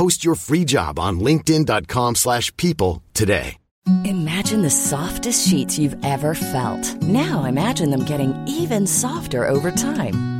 Post your free job on linkedin.com slash people today. Imagine the softest sheets you've ever felt. Now imagine them getting even softer over time.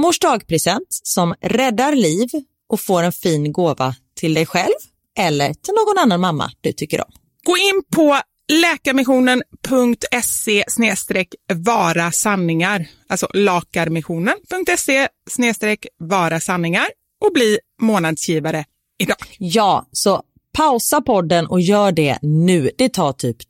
mors dagpresent som räddar liv och får en fin gåva till dig själv eller till någon annan mamma du tycker om. Gå in på läkarmissionen.se vara sanningar, alltså lakarmissionen.se vara sanningar och bli månadsgivare idag. Ja, så pausa podden och gör det nu. Det tar typ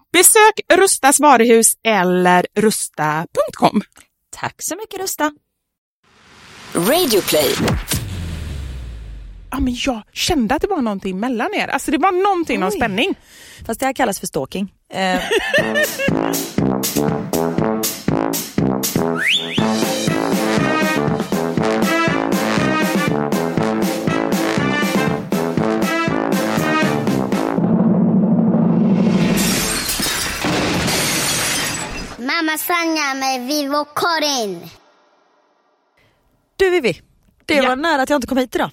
Besök Rustas varuhus eller rusta.com. Tack så mycket Rusta. Radioplay. Ja, men jag kände att det var någonting mellan er. Alltså det var någonting, någon Oj. spänning. Fast det här kallas för stalking. Eh, Mamma Sanja med Vivo Karin. du Vivi, det Ja. var nära att jag inte kom hit idag.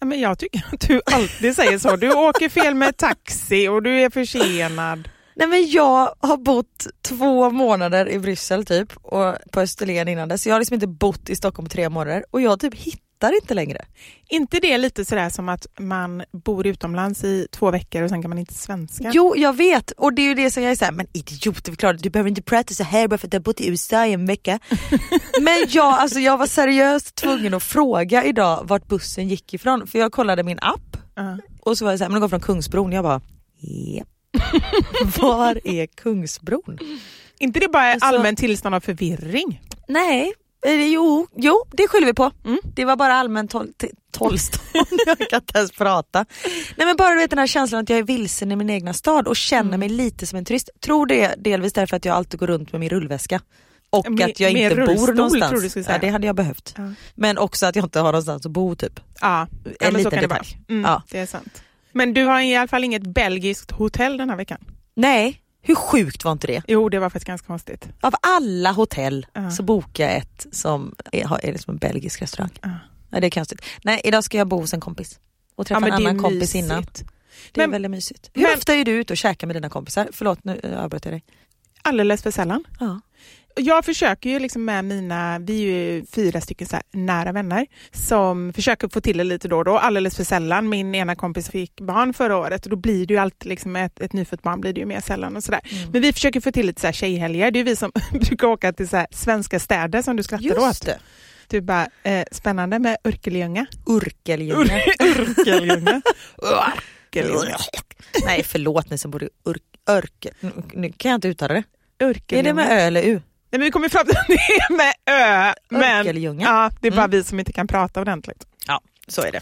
Ja, men jag tycker att du alltid säger så. Du åker fel med taxi och du är försenad. Nej men jag har bott två månader i Bryssel typ och på Österlen innan dess. Jag har liksom inte bott i Stockholm på tre månader och jag typ hittar inte längre. inte det lite sådär som att man bor utomlands i två veckor och sen kan man inte svenska? Jo jag vet och det är ju det som jag är såhär, men idiot, det är klart, du behöver inte prata så här bara för att du har bott i USA i en vecka. men jag, alltså, jag var seriöst tvungen att fråga idag vart bussen gick ifrån för jag kollade min app Ja. och så var jag såhär, men den går från Kungsbron. Jag bara, japp. Var är Kungsbron? inte det bara Alltså- allmän tillstånd av förvirring? Nej, jo, jo det skyller vi på. Mm. Det var bara allmän tol- tolvstånd, jag kan inte ens prata. Nej men bara du vet den här känslan att jag är vilsen i min egna stad och känner Mm. mig lite som en turist. Tror det delvis därför att jag alltid går runt med min rullväska. Och Med- att jag inte bor någonstans. tror du säga. Ja, det hade jag behövt. Ja. Men också att jag inte har någonstans att bo typ. Ja, ja En så liten kan det detalj. Mm, Ja. Det är sant. Men du har i alla fall inget belgiskt hotell den här veckan? Nej, hur sjukt var inte det? Jo, det var faktiskt ganska konstigt. Av alla hotell Ja. så bokar jag ett som är, är liksom en belgisk restaurang. Ja. Ja, det är konstigt. Nej, idag ska jag bo hos en kompis. Och träffa en det är annan kompis mysigt. innan. Det är Men- väldigt mysigt. Hur men- ofta är du ute och käkar med dina kompisar? Förlåt, nu avbröt jag dig. Alldeles för sällan. Ja. Jag försöker ju liksom med mina, vi är ju fyra stycken så nära vänner som försöker få till det lite då och då, alldeles för sällan. Min ena kompis fick barn förra året och då blir det ju alltid liksom ett, ett nyfött barn blir det ju mer sällan och sådär. Mm. Men vi försöker få till lite så här tjejhelger. Det är vi som brukar åka till så svenska städer som du skrattar åt. Just det. Du bara, eh, spännande med Örkelljunga. Urkeljunga. Örkelljunga. Örkelljunga. Nej, förlåt ni som bor i Urk... Örke... Nu, kan jag inte uttala det. Är Örkelljunga. det med Ö eller U? Nej, men vi kommer fram till att det är med Ö. Men, ja, det är bara Mm. vi som inte kan prata ordentligt. Ja, så är det.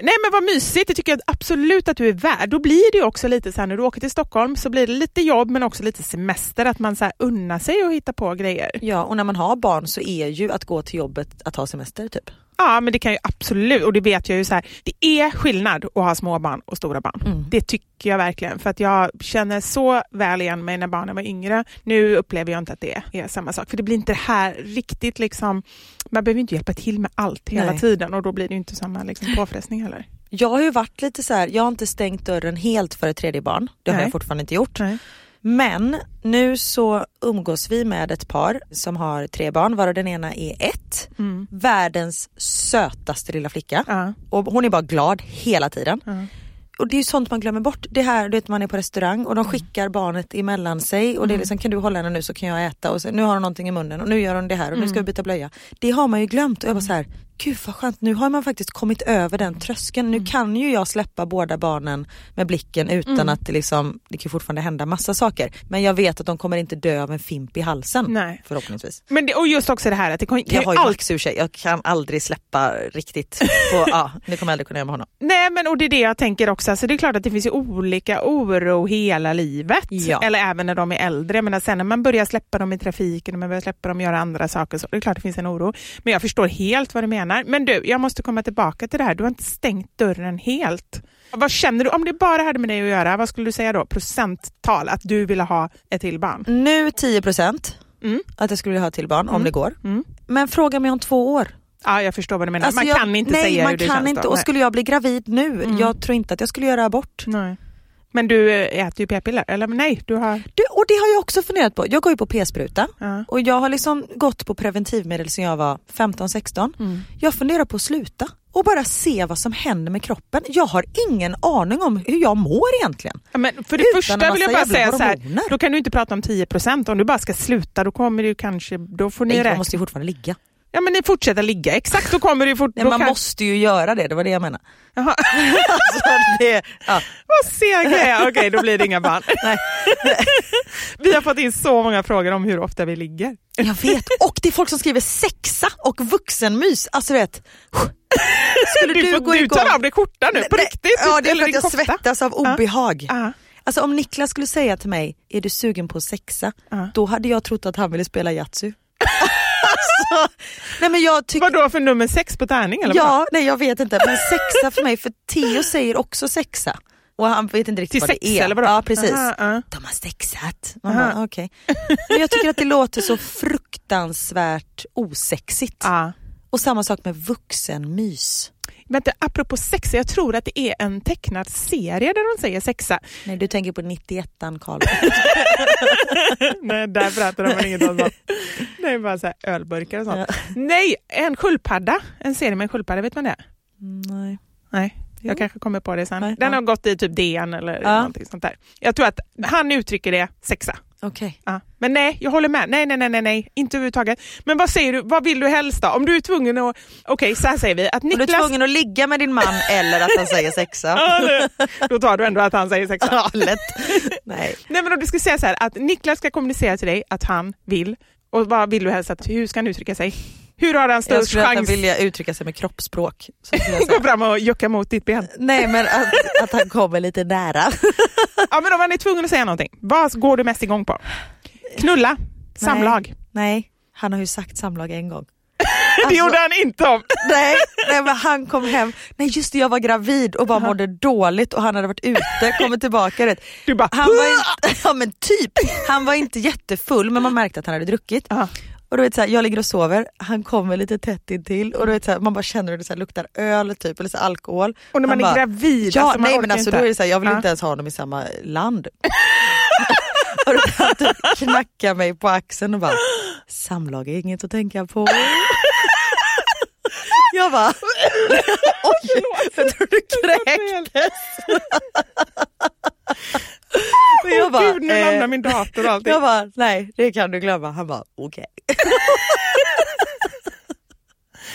Nej men vad mysigt, det tycker jag absolut att du är värd. Då blir det ju också lite så här när du åker till Stockholm så blir det lite jobb men också lite semester, att man så här unnar sig och hitta på grejer. Ja, och när man har barn så är ju att gå till jobbet att ha semester typ. Ja, men det kan ju absolut, och det vet jag ju så här, det är skillnad att ha små barn och stora barn. Mm. Det tycker jag verkligen, för att jag känner så väl igen mig när barnen var yngre. Nu upplever jag inte att det är samma sak, för det blir inte det här riktigt liksom, man behöver inte hjälpa till med allt hela Nej. tiden och då blir det inte samma liksom, påfrestning heller. Jag har ju varit lite så här, jag har inte stängt dörren helt för ett tredje barn. Det har Nej. jag fortfarande inte gjort. Nej. Men nu så umgås vi med ett par som har tre barn varav den ena är ett. Världens sötaste lilla flicka. Ja. Och hon är bara glad hela tiden. Ja. Och det är ju sånt man glömmer bort. Det här, du vet man är på restaurang och de skickar barnet emellan sig och det är liksom kan du hålla henne nu så kan jag äta och så, nu har hon någonting i munnen och nu gör hon det här och nu ska vi byta blöja. Det har man ju glömt och jag var så här, gud vad skönt nu har man faktiskt kommit över den tröskeln. Nu kan ju jag släppa båda barnen med blicken utan att det liksom, det kan fortfarande hända massa saker. Men jag vet att de kommer inte dö av en fimp i halsen. Nej. Förhoppningsvis. Men det, och just också det här att det kan, kan Jag har ju allt Max ur sig, jag kan aldrig släppa riktigt. På, ja, det kommer jag aldrig kunna göra med honom. Nej men och det är det jag tänker också, alltså, det är klart att det finns ju olika oro hela livet. Ja. Eller även när de är äldre. Men sen när man börjar släppa dem i trafiken och man börjar släppa dem göra andra saker så det är klart det finns en oro. Men jag förstår helt vad du menar. Men du, jag måste komma tillbaka till det här, du har inte stängt dörren helt. Vad känner du, om det bara hade med dig att göra, vad skulle du säga då? Procenttal, att du ville ha ett till barn? Nu 10% Mm. att jag skulle vilja ha till barn om Mm. det går. Mm. Men fråga mig om två år. Ja, jag förstår vad du menar. Alltså man jag- kan inte nej, säga man hur det kan känns inte. då. Och skulle jag bli gravid nu, Mm. jag tror inte att jag skulle göra abort. Nej. Men du eh, äter ju p-piller, eller nej? Du har... Du, och det har jag också funderat på. Jag går ju på p-spruta Ja. och jag har liksom gått på preventivmedel sedan jag var 15-16. Mm. Jag funderar på att sluta och bara se vad som händer med kroppen. Jag har ingen aning om hur jag mår egentligen. Ja, men för det Utan första vill jag bara säga så här, då kan du inte prata om 10% Om du bara ska sluta då kommer du kanske, då får ni Nej, räkna. man måste ju fortfarande ligga. Ja men ni fortsätter ligga, exakt då kommer du fort... Nej, man kan... måste ju göra det, det var det jag menade. Jaha. alltså, det, ja. Vad seg jag är. Okej då blir det inga barn. Nej. Vi har fått in så många frågor om hur ofta vi ligger. Jag vet, och det är folk som skriver sexa och vuxenmys. Alltså vet. Skulle Du, du, får, gå du igång? tar av dig skjortan nu, på Nej, riktigt. Ja det är för att jag kofta. svettas av obehag. Ja. Alltså om Niklas skulle säga till mig, är du sugen på sexa? Ja. Då hade jag trott att han ville spela Yatzy. alltså, nej men jag tycker... Vadå för nummer sex på tärning eller? Ja, nej jag vet inte. Men sexa för mig, för Theo säger också sexa. Och han vet inte riktigt Till vad sex det är. eller vadå? Ja precis. Aha, ja. De har sexat. Man Aha. bara, okej. Men jag tycker att det låter så fruktansvärt osexigt. Ja. Och samma sak med vuxenmys. Vänta, apropå sexa, jag tror att det är en tecknad serie där de säger sexa. Nej du tänker på 91an Karl. Nej, där pratar de väl inget om sånt. Det är bara så ölburkar och sånt. Nej, en sköldpadda. En serie med en sköldpadda, vet man det? Nej. Nej, Jo. jag kanske kommer på det sen. Nej, Den ja. har gått i typ DN eller Ja. någonting sånt där. Jag tror att han uttrycker det sexa. Okej. Ja. Men nej, jag håller med. Nej, nej, nej, nej, nej, inte överhuvudtaget. Men vad säger du, vad vill du helst då? Om du är tvungen att, okej så här säger vi, att Om du Niklas... är tvungen att ligga med din man eller att han säger sexa. Ja, Då tar du ändå att han säger sexa. Ja, lätt. Nej. Nej men om du skulle säga så här, att Niklas ska kommunicera till dig att han vill, och vad vill du helst att, hur ska han uttrycka sig? Hur har han Jag störst skulle att han chans vilja uttrycka sig med kroppsspråk. Skulle jag gå fram och jucka mot ditt ben? Nej men att, att han kommer lite nära. Ja men om han är tvungen att säga någonting, vad går du mest igång på? Knulla, samlag. Nej, nej, han har ju sagt samlag en gång. Det gjorde han inte om. Nej, nej men han kom hem, nej just det jag var gravid och bara mådde dåligt och han hade varit ute, kommit tillbaka. Rätt. Du bara, Han var inte, ja men typ, han var inte jättefull men man märkte att han hade druckit. Ja. Och du vet så här, jag ligger och sover, han kommer lite tätt intill och du vet så här, man bara känner hur det så här, luktar öl typ eller så alkohol. Och när man Han är bara, gravid, Ja, alltså, man nej men alltså inte. då är det så jag vill Ja. inte ens ha honom i samma land. och då kan han typ knacka mig på axeln och bara, samlag är inget att tänka på. jag bara, oj, jag tror du kräktes. Och jag bara, Gud, nu eh, lämnar min dator och allting. jag bara, nej det kan du glömma. Han bara, okej.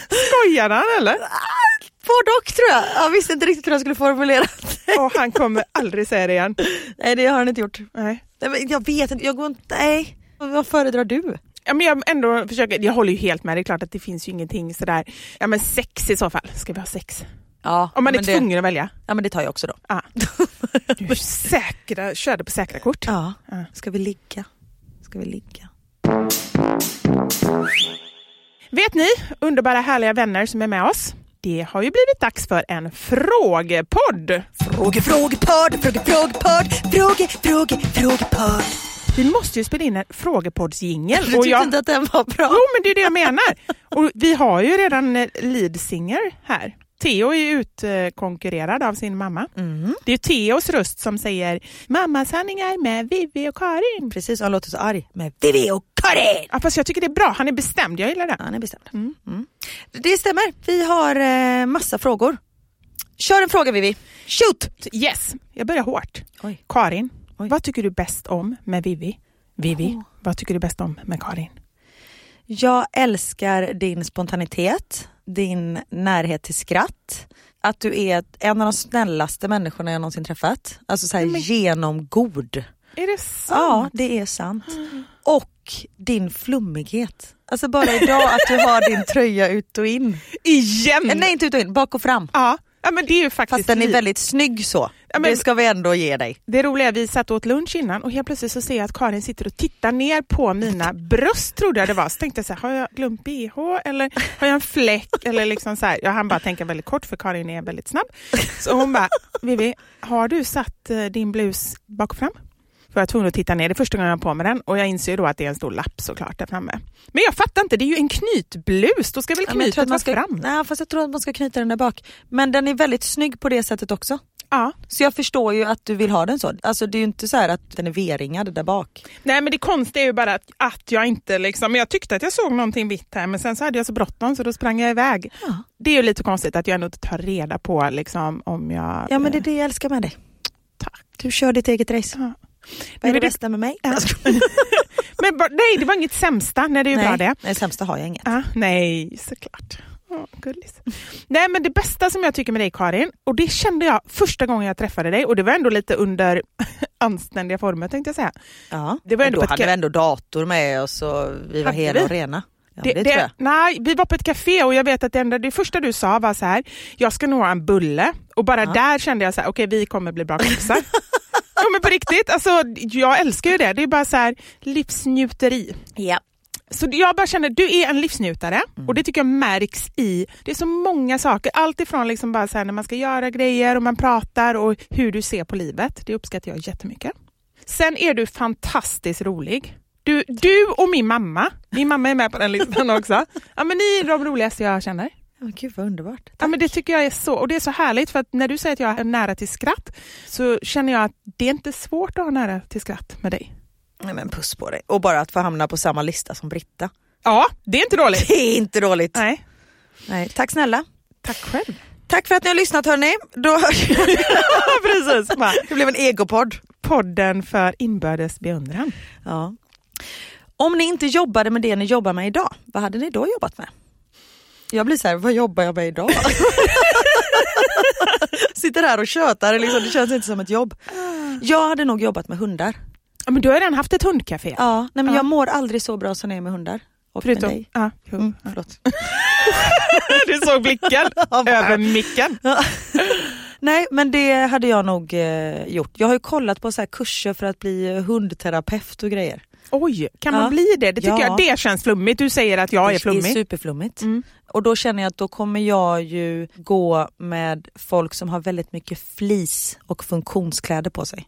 Skojade han eller? Både och tror jag. Jag visste inte riktigt hur jag skulle formulera det. Och han kommer aldrig säga det igen. Nej det har han inte gjort. Nej. Nej, men jag vet inte, jag går inte, nej. Vad föredrar du? Ja, men jag ändå försöker, jag håller ju helt med, det är klart att det finns ju ingenting sådär, ja men sex i så fall, ska vi ha sex? Ja, Om man är men det, tvungen att välja. Ja men det tar jag också då. Ja. Du säkra, körde på säkra kort. Ja. Ja. Ska vi ligga? Ska vi ligga? Vet ni, underbara härliga vänner som är med oss, det har ju blivit dags för en frågepodd. Fråge, frågepodd, fråge, frågepodd, fråge, fråge, frågepodd. Vi måste ju spela in en frågepoddsjingel. Du tyckte inte att den var bra? Jo, men det är det jag menar. Och vi har ju redan eh, lead singer här. Theo är utkonkurrerad av sin mamma. Mm. Det är Theos röst som säger mammasanningar med Vivi och Karin. Precis, han låter så arg med Vivi och Karin. Ja, fast jag tycker det är bra. Han är bestämd. Jag gillar det. Han är bestämd. Mm. Det stämmer, vi har eh, massa frågor. Kör en fråga Vivi. Shoot! Yes, jag börjar hårt. Oj. Karin, Oj. vad tycker du bäst om med Vivi? Vivi, vad tycker du bäst om med Karin? Jag älskar din spontanitet, din närhet till skratt. Att du är en av de snällaste människorna jag någonsin träffat. Alltså så här genomgod. Är det sant? Ja, det är sant. Och din flummighet. Alltså bara idag att du har din tröja ut och in. Igen? Eh, Nej inte ut och in, bak och fram. Ja. Ja, men det är ju faktiskt... Fast den är väldigt snygg så. Ja, men- Det ska vi ändå ge dig. Det roliga är att vi satt och åt lunch innan och helt plötsligt så ser jag att Karin sitter och tittar ner på mina bröst trodde jag det var. Så tänkte jag så här, har jag glömt bh eller har jag en fläck? Eller liksom så här. Jag hann bara tänka väldigt kort för Karin är väldigt snabb. Så hon bara, Vivi, har du satt eh, din blus bak och fram? För jag var tvungen att titta ner, det är första gången jag har på mig den och jag inser då att det är en stor lapp såklart där framme. Men jag fattar inte, det är ju en knytblus, då ska väl Ja, knytet vara fram? nej, fast jag tror att man ska knyta den där bak. Men den är väldigt snygg på det sättet också. Ja. Så jag förstår ju att du vill ha den så. Alltså det är ju inte så här att den är V-ringad där bak. Nej men det konstiga är ju bara att, att jag inte liksom, men jag tyckte att jag såg någonting vitt här men sen så hade jag så bråttom så då sprang jag iväg. Ja. Det är ju lite konstigt att jag ändå inte tar reda på liksom om jag... Ja men det är det jag älskar med dig. Tack. Du kör ditt eget race. Ja. Vad är det det- bästa med mig? Ja. men nej det var inget sämsta, nej det är ju bra nej, det. nej, sämsta har jag inget. Ja, nej, såklart. Ja, gullis. Nej men det bästa som jag tycker med dig Karin, och det kände jag första gången jag träffade dig och det var ändå lite under anständiga former tänkte jag säga. Ja. Det var ändå då hade vi ändå dator med oss och vi var hela vi? och rena. Ja, Det, det. Nej, vi var på ett café och jag vet att det, enda, det första du sa var så här, jag ska nog ha en bulle. Och bara där kände jag så här, okej vi kommer bli bra kompisar. ja men på riktigt, alltså, jag älskar ju det. Det är bara så här livsnjuteri. Ja. Så jag bara känner, du är en livsnjutare och det tycker jag märks i, det är så många saker, allt ifrån liksom bara så här när man ska göra grejer och man pratar och hur du ser på livet. Det uppskattar jag jättemycket. Sen är du fantastiskt rolig. Du, du och min mamma, min mamma är med på den listan också. Ja, men ni är de roligaste jag känner. Men gud vad underbart. Ja, men det tycker jag är så, och det är så härligt för att när du säger att jag är nära till skratt så känner jag att det är inte svårt att ha nära till skratt med dig. Nej, men puss på dig. Och bara att få hamna på samma lista som Britta. Ja, det är inte dåligt. Det är inte dåligt. Nej, Nej. Tack snälla. tack själv. Tack för att ni har lyssnat hörni. Då Precis. Det blev en egopodd. Podden för inbördes beundran. Ja. Om ni inte jobbade med det ni jobbar med idag, vad hade ni då jobbat med? Jag blir så här, vad jobbar jag med idag? Sitter här och tjötar, liksom, det känns inte som ett jobb. Jag hade nog jobbat med hundar. Ja, men du har redan haft ett hundcafé. Ja, nej, men Ja. jag mår aldrig så bra som jag är med hundar. Och med Förutom... dig. Ja, jo. Mm, förlåt. Du såg blicken över micken. Nej men det hade jag nog eh, gjort. Jag har ju kollat på så här kurser för att bli hundterapeut och grejer. Oj, kan Ja. man bli det? Det tycker Ja. jag det känns flummigt. Du säger att jag är Det är flummig. superflummigt. Mm. Och då känner jag att då kommer jag ju gå med folk som har väldigt mycket flis och funktionskläder på sig.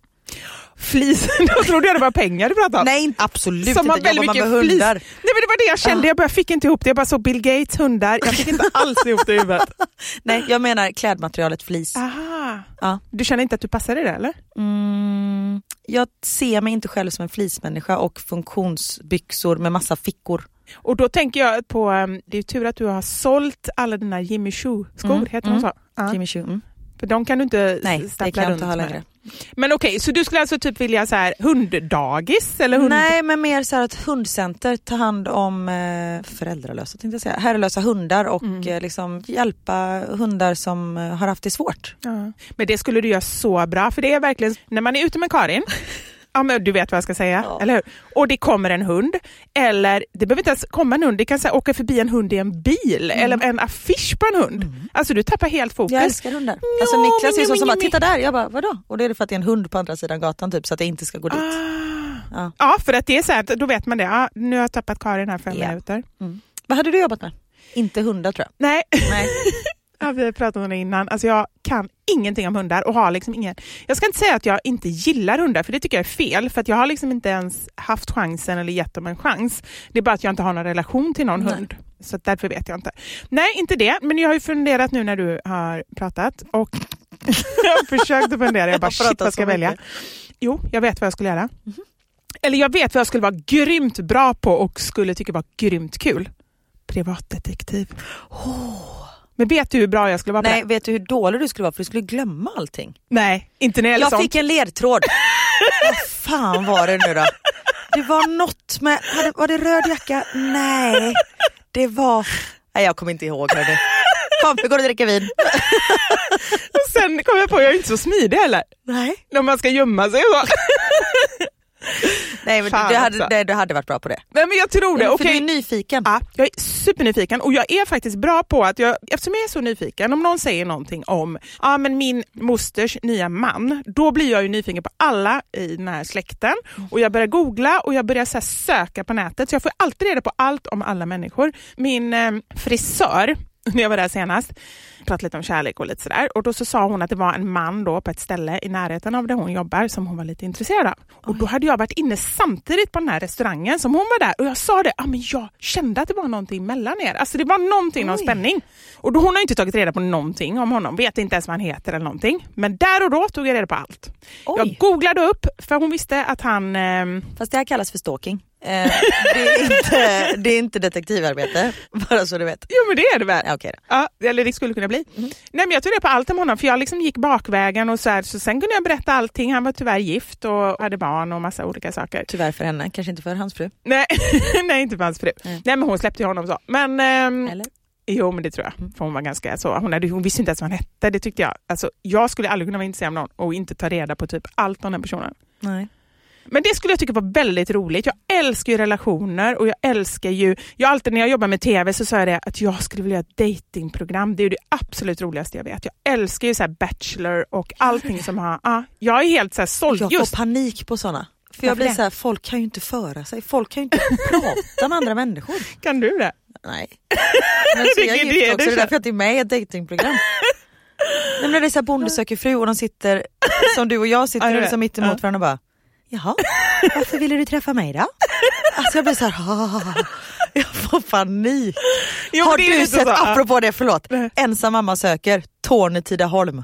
Flis, jag trodde jag det var pengar du pratade om. Nej absolut Som inte, väldigt jobbar mycket med flis. hundar. Nej men det var det jag kände, jag bara fick inte ihop det. Jag bara såg Bill Gates hundar, jag fick inte alls ihop det i huvudet. Nej jag menar klädmaterialet flis. Aha. Ja. Du känner inte att du passar i det eller? Mm, jag ser mig inte själv som en flismänniska och funktionsbyxor med massa fickor. Och då tänker jag på, um, det är tur att du har sålt alla dina Jimmy Choo-skor, Mm, heter mm. de så? Ja. Jimmy Choo. Mm. För de kan du inte Nej det stappla kan jag runt inte ha med. längre. Men okej, så du skulle alltså typ vilja så här hunddagis? Eller hund... Nej men mer så här att hundcenter tar hand om eh, föräldralösa tänkte jag säga, herrelösa hundar och Mm. eh, liksom hjälpa hundar som eh, har haft det svårt. Ja. Men det skulle du göra så bra, för det är verkligen, när man är ute med Karin, ja, men du vet vad jag ska säga, Ja. eller hur? Och det kommer en hund, eller det behöver inte ens komma en hund, det kan så här, åka förbi en hund i en bil, eller en affisch på en hund. Alltså du tappar helt fokus. Jag älskar hundar. Ja, Alltså Niklas är men- så som bara, titta där, jag bara vadå? Och det är det för att det är en hund på andra sidan gatan typ så att jag inte ska gå dit. Ah. Ja. Ja, för att det är så här, då vet man det, ja, nu har jag tappat Karin här fem Ja. minuter. Mm. Vad hade du jobbat med? Inte hundar tror jag. Nej. Nej. Ja, vi har pratat om det innan. Alltså jag kan ingenting om hundar och har liksom ingen... Jag ska inte säga att jag inte gillar hundar, för det tycker jag är fel. För jag har liksom inte ens haft chansen eller gett dem en chans. Det är bara att jag inte har någon relation till någon Nej. hund. Så därför vet jag inte. Nej, inte det. Men jag har ju funderat nu när du har pratat och jag har försökt att fundera. Jag bara, shit vad ska jag välja? mycket. Jo, jag vet vad jag skulle göra. Eller jag vet vad jag skulle vara grymt bra på och skulle tycka var grymt kul. Privatdetektiv. Men vet du hur bra jag skulle vara på Nej, det? vet du hur dålig du skulle vara för du skulle glömma allting. Nej, inte när det gäller Jag sånt. fick en ledtråd. Vad fan var det nu då? Det var något med, hade, var det röd jacka? Nej, det var... Nej jag kommer inte ihåg. Hörde. Kom vi går och dricker vin. Och sen kom jag på jag är inte så smidig heller. Nej. När man ska gömma sig och så. Nej men Fan du, hade, nej, du hade varit bra på det. Nej men jag tror det. För Okej. du är nyfiken. Ja, jag är supernyfiken och jag är faktiskt bra på att, jag, eftersom jag är så nyfiken, om någon säger någonting om ja, men min mosters nya man, då blir jag ju nyfiken på alla i den här släkten och jag börjar googla och jag börjar så söka på nätet så jag får alltid reda på allt om alla människor. Min eh, frisör, när jag var där senast, pratade lite om kärlek och lite sådär och då så sa hon att det var en man då på ett ställe i närheten av där hon jobbar som hon var lite intresserad av. Och då hade jag varit inne samtidigt på den här restaurangen som hon var där och jag sa det, ah, men jag kände att det var någonting mellan er. Alltså det var någonting, någon Oj. spänning. Och då, hon har inte tagit reda på någonting om honom, vet inte ens vad han heter eller någonting. Men där och då tog jag reda på allt. Oj. Jag googlade upp, för hon visste att han... ehm, Fast det här kallas för stalking. Eh, det, är inte, det är inte detektivarbete, bara så du vet. Jo men det är det väl? Ja, då. Ja, eller det skulle kunna bli. Nej, men jag tog reda på allt om honom för jag liksom gick bakvägen och så, här, så sen kunde jag berätta allting. Han var tyvärr gift och hade barn och massa olika saker. Tyvärr för henne, kanske inte för hans fru. Nej, nej inte för hans fru. Nej. Nej men hon släppte ju honom så. Men, ehm, Eller? Jo men det tror jag. För hon var ganska så, hon, hade, hon visste inte ens vad han hette. Det tyckte jag. Alltså, jag skulle aldrig kunna vara intresserad av någon och inte ta reda på typ allt om den personen. Nej. Men det skulle jag tycka var väldigt roligt. Jag älskar ju relationer och jag älskar ju... Jag alltid när jag jobbar med TV så sa jag det att jag skulle vilja göra ett datingprogram. Det är det absolut roligaste jag vet. Jag älskar ju så Bachelor och allting som har... Ja, jag är helt så här såld Jag får panik på sådana. För jag blir så här, folk kan ju inte föra sig, folk kan ju inte prata med andra människor. Kan du det? Nej. Men så jag är gift också, det är därför jag inte är med i ett datingprogram. Nej, men det är så här Bonde söker fru och de sitter, som du och jag Ja, sitter jag nu vet. som mitt emot Ja. varandra och bara Jaha, varför ville du träffa mig då? Alltså jag blir så här, "Ah." jag får panik. Jo, Har du sett, så, apropå det, förlåt, Nej. ensam mamma söker, Tony Tidaholm.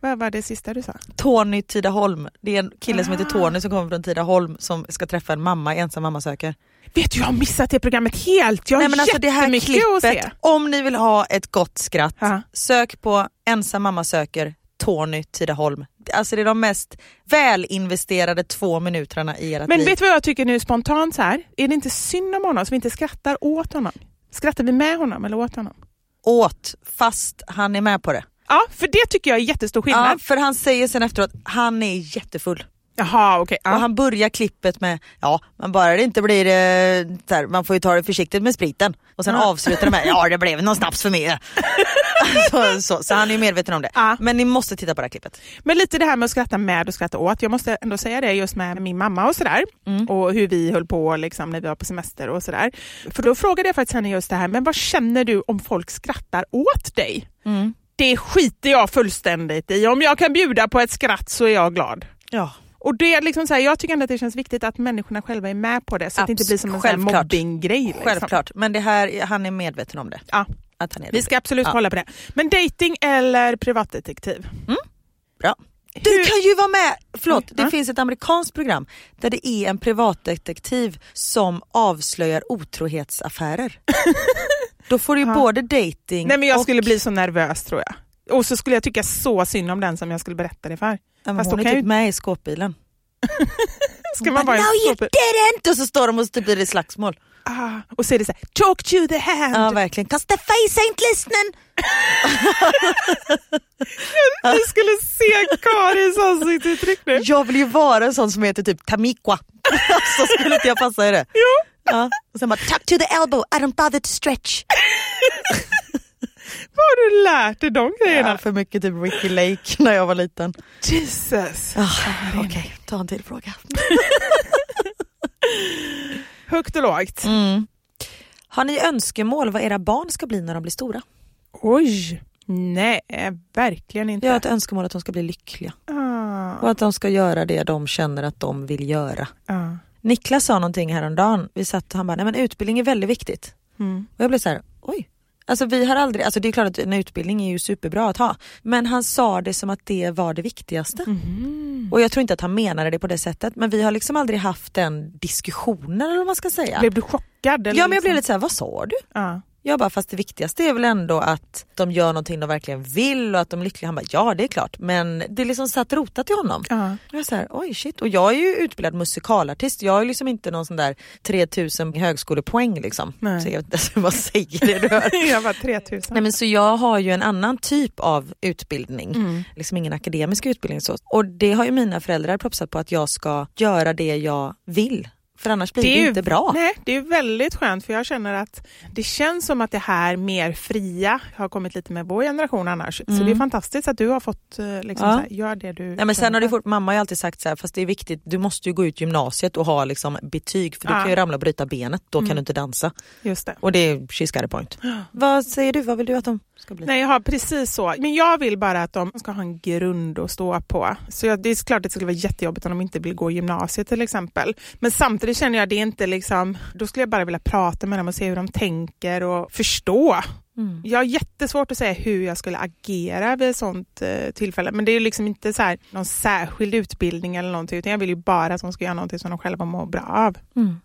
Vad var det sista du sa? Tony Tidaholm, det är en kille som heter Tony som kommer från Tidaholm som ska träffa en mamma, ensam mamma söker. Vet du, jag har missat det programmet helt. Jag har Nej men alltså det här jättemycket att se. klippet, om ni vill ha ett gott skratt, Ja. sök på ensam mamma söker Tony Tidaholm. Alltså det är de mest välinvesterade två minuterna i ert Men liv. vet du vad jag tycker nu spontant så här? Är det inte synd om honom som inte skrattar åt honom? Skrattar vi med honom eller åt honom? Åt, fast han är med på det. Ja, för det tycker jag är jättestor skillnad. Ja, för han säger sen efteråt, han är jättefull. Jaha, okej. ja. Och han börjar klippet med, ja men bara det inte blir, eh, så här, man får ju ta det försiktigt med spriten. Och sen avslutar det med, ja det blev någon snaps för mig. så, så, så han är ju medveten om det. Ja. Men ni måste titta på det här klippet. Men lite det här med att skratta med och skratta åt. Jag måste ändå säga det just med min mamma och sådär. Och hur vi höll på liksom, när vi var på semester och sådär. För då frågade jag faktiskt henne just det här, men vad känner du om folk skrattar åt dig? Det skiter jag fullständigt i. Om jag kan bjuda på ett skratt så är jag glad. Ja. Och det är liksom så här, jag tycker ändå att det känns viktigt att människorna själva är med på det så att det inte blir som en Självklart. mobbinggrej. Liksom. Självklart, men det här, han är medveten om det. Ja, Att han är vi det. ska absolut Ja. kolla på det. Men dating eller privatdetektiv? Bra. Du Hur- kan ju vara med, förlåt, det ja. finns ett amerikanskt program där det är en privatdetektiv som avslöjar otrohetsaffärer. Då får du ju både dating Nej men jag och... skulle bli så nervös tror jag. Och så skulle jag tycka så synd om den som jag skulle berätta det för. Ja, Fast hon är kan typ med i skåpbilen. Ska man vara en no you didn't! Och så står de och så typ blir det slagsmål. ah, Och så är det så här, talk to the hand. Ja verkligen, 'cause the face ain't listening. Du skulle se Karins ansiktsuttryck nu. Jag vill ju vara en sån som heter typ Tamikwa. så skulle inte jag passa i det. Jo. Ja. Och sen bara, tuck to the elbow, I don't bother to stretch. Vad har du lärt dig de grejerna? Ja, för mycket typ Ricky Lake när jag var liten. Jesus. Ah, Okej, ta en till fråga. Högt och lågt. Mm. Har ni önskemål vad era barn ska bli när de blir stora? Oj! Nej, verkligen inte. Jag har ett önskemål att de ska bli lyckliga. Ah, Och att de ska göra det de känner att de vill göra. ah. Niklas sa någonting häromdagen, vi satt och han bara, nej men utbildning är väldigt viktigt. Mm. Och jag blev så här, oj. Alltså vi har aldrig, alltså det är klart att en utbildning är ju superbra att ha. Men han sa det som att det var det viktigaste. Mhm. Och jag tror inte att han menade det på det sättet. Men vi har liksom aldrig haft den diskussionen eller vad man ska säga. Blev du chockad? Ja men jag blev liksom? lite så här, vad sa du? Ja. Jag bara, fast det viktigaste är väl ändå att de gör någonting de verkligen vill och att de är lyckliga. Han bara, ja det är klart. Men det är liksom satt rotat i honom. Ja. Och Jag så här, oj shit. Och jag är ju utbildad musikalartist. Jag är liksom inte någon sån där 3000 högskolepoäng liksom. Nej. Så jag vet inte ens vad säger det du hör. jag var 3000. Nej men så jag har ju en annan typ av utbildning. Mm. Liksom ingen akademisk utbildning så. Och det har ju mina föräldrar propsat på att jag ska göra det jag vill. För annars blir det, ju- inte bra. Nej, det är väldigt skönt för jag känner att det känns som att det här mer fria har kommit lite med vår generation annars. Så Mm. det är fantastiskt att du har fått eh, liksom, Ja. så här, gör det du Nej, men sen har det för. fort, mamma har ju alltid sagt så här, fast det är viktigt, du måste ju gå ut gymnasiet och ha liksom betyg för du Ja. kan ju ramla och bryta benet, då Mm. kan du inte dansa. Just det. Och det är she's got a point. Vad säger du, vad vill du att de ska bli? Nej, jag har precis så. Men jag vill bara att de ska ha en grund att stå på. Så jag, det är klart att det skulle vara jättejobbigt om de inte vill gå gymnasiet till exempel. Men samtidigt känner jag att det inte liksom, då skulle jag bara vilja prata med dem och se hur de tänker och förstå. Mm. Jag har jättesvårt att säga hur jag skulle agera vid ett sånt eh, tillfälle. Men det är liksom inte så här, någon särskild utbildning eller någonting. Utan jag vill ju bara att de ska göra någonting som de själva mår bra av. Mm.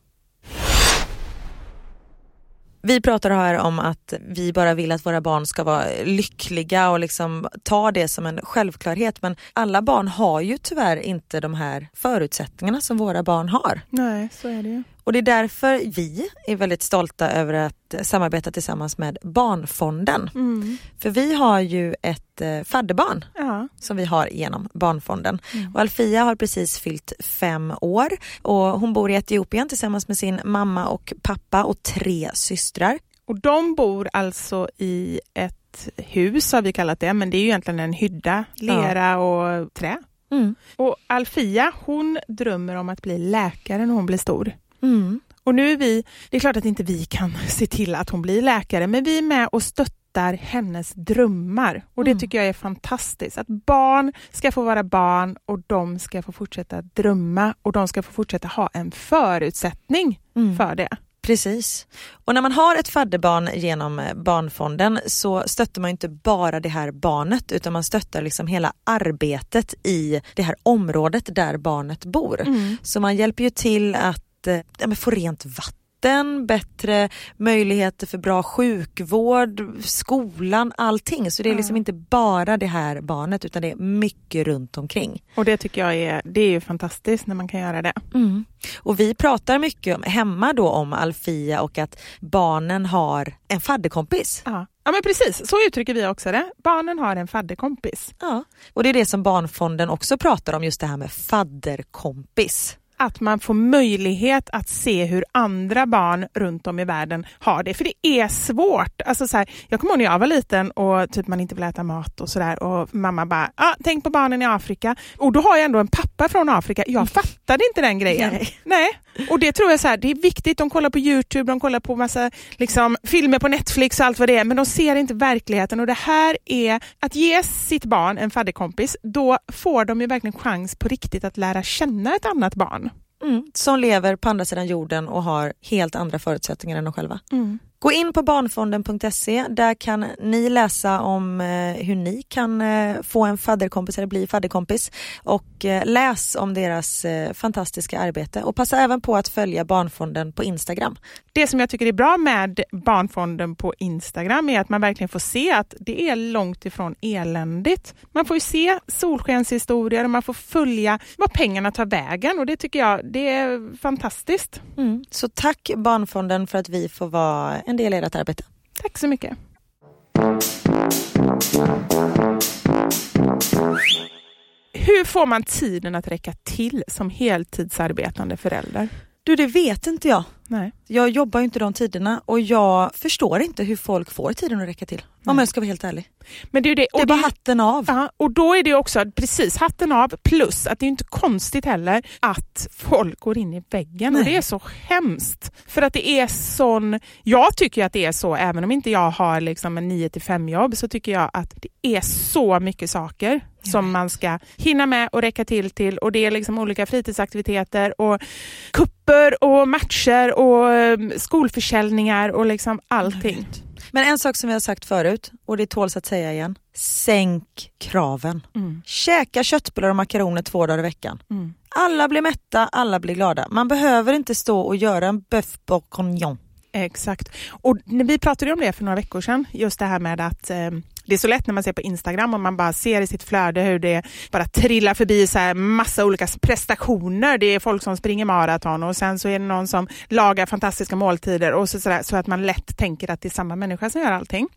Vi pratar här om att vi bara vill att våra barn ska vara lyckliga och liksom ta det som en självklarhet men alla barn har ju tyvärr inte de här förutsättningarna som våra barn har. Nej, så är det ju. Och det är därför vi är väldigt stolta över att samarbeta tillsammans med Barnfonden. Mm. För vi har ju ett eh, fadderbarn Ja. som vi har genom Barnfonden. Mm. Och Alfia har precis fyllt fem år och hon bor i Etiopien tillsammans med sin mamma och pappa och tre systrar. Och de bor alltså i ett hus har vi kallat det, men det är ju egentligen en hydda, lera och trä. Mm. Och Alfia hon drömmer om att bli läkare när hon blir stor. Mm. Och nu är vi, det är klart att inte vi kan se till att hon blir läkare, men vi är med och stöttar hennes drömmar. Och det Mm. tycker jag är fantastiskt. Att barn ska få vara barn och de ska få fortsätta drömma och de ska få fortsätta ha en förutsättning Mm. för det. Precis. Och när man har ett fadderbarn genom eh, Barnfonden så stöttar man inte bara det här barnet utan man stöttar liksom hela arbetet i det här området där barnet bor. Så man hjälper ju till att eh, ja, få rent vatten, bättre möjligheter för bra sjukvård, skolan, allting. Så det är liksom inte bara det här barnet utan det är mycket runt omkring. Och det tycker jag är, det är ju fantastiskt när man kan göra det. Och vi pratar mycket om, hemma då om Alfia och att barnen har en fadderkompis. Ja. ja, men precis. Så uttrycker vi också det. Barnen har en fadderkompis. Ja. Och det är det som Barnfonden också pratar om, just det här med fadderkompis. Att man får möjlighet att se hur andra barn runt om i världen har det. För det är svårt. Alltså så här, jag kommer ihåg när jag var liten och typ man inte ville äta mat och sådär och mamma bara, ah, tänk på barnen i Afrika. Och då har jag ändå en pappa från Afrika. Jag fattade inte den grejen. Nej. Nej. Och det tror jag så här, det är viktigt. De kollar på Youtube, de kollar på massa liksom, filmer på Netflix och allt vad det är, men de ser inte verkligheten. Och det här är att ge sitt barn en fadderkompis, då får de ju verkligen chans på riktigt att lära känna ett annat barn. Mm. Som lever på andra sidan jorden och har helt andra förutsättningar än de själva. Gå in på barnfonden.se, där kan ni läsa om eh, hur ni kan eh, få en fadderkompis eller bli fadderkompis och eh, läs om deras fantastiska arbete och passa även på att följa Barnfonden på Instagram. Det som jag tycker är bra med Barnfonden på Instagram är att man verkligen får se att det är långt ifrån eländigt. Man får ju se solskenshistorier och man får följa vad pengarna tar vägen och det tycker jag det är fantastiskt. Mm. Så tack Barnfonden för att vi får vara en del i ert arbete. Tack så mycket. Hur får man tiden att räcka till som heltidsarbetande förälder? Du, det vet inte jag. Nej. Jag jobbar ju inte de tiderna och jag förstår inte hur folk får tiden att räcka till. Om jag ska vara helt ärlig. Men det är, det, Det är och bara det- hatten av. Ja, och då är det också precis hatten av plus att det är inte konstigt heller att folk går in i väggen och Nej. det är så hemskt. För att det är sån, jag tycker att det är så även om inte jag har liksom en 9 till 5 jobb så tycker jag att det är så mycket saker som man ska hinna med och räcka till till och det är liksom olika fritidsaktiviteter och kupper och matcher och eh, skolförsäljningar och liksom allting. Men en sak som vi har sagt förut och det tåls att säga igen. Sänk kraven. Mm. Käka köttbullar och makaroner två dagar i veckan. Mm. Alla blir mätta, alla blir glada. Man behöver inte stå och göra en bœuf bourguignon. Exakt. Och vi pratade om det för några veckor sedan, just det här med att eh, det är så lätt när man ser på Instagram och man bara ser i sitt flöde hur det bara trillar förbi så här massa olika prestationer. Det är folk som springer maraton och sen så är det någon som lagar fantastiska måltider och så, sådär, så att man lätt tänker att det är samma människa som gör allting.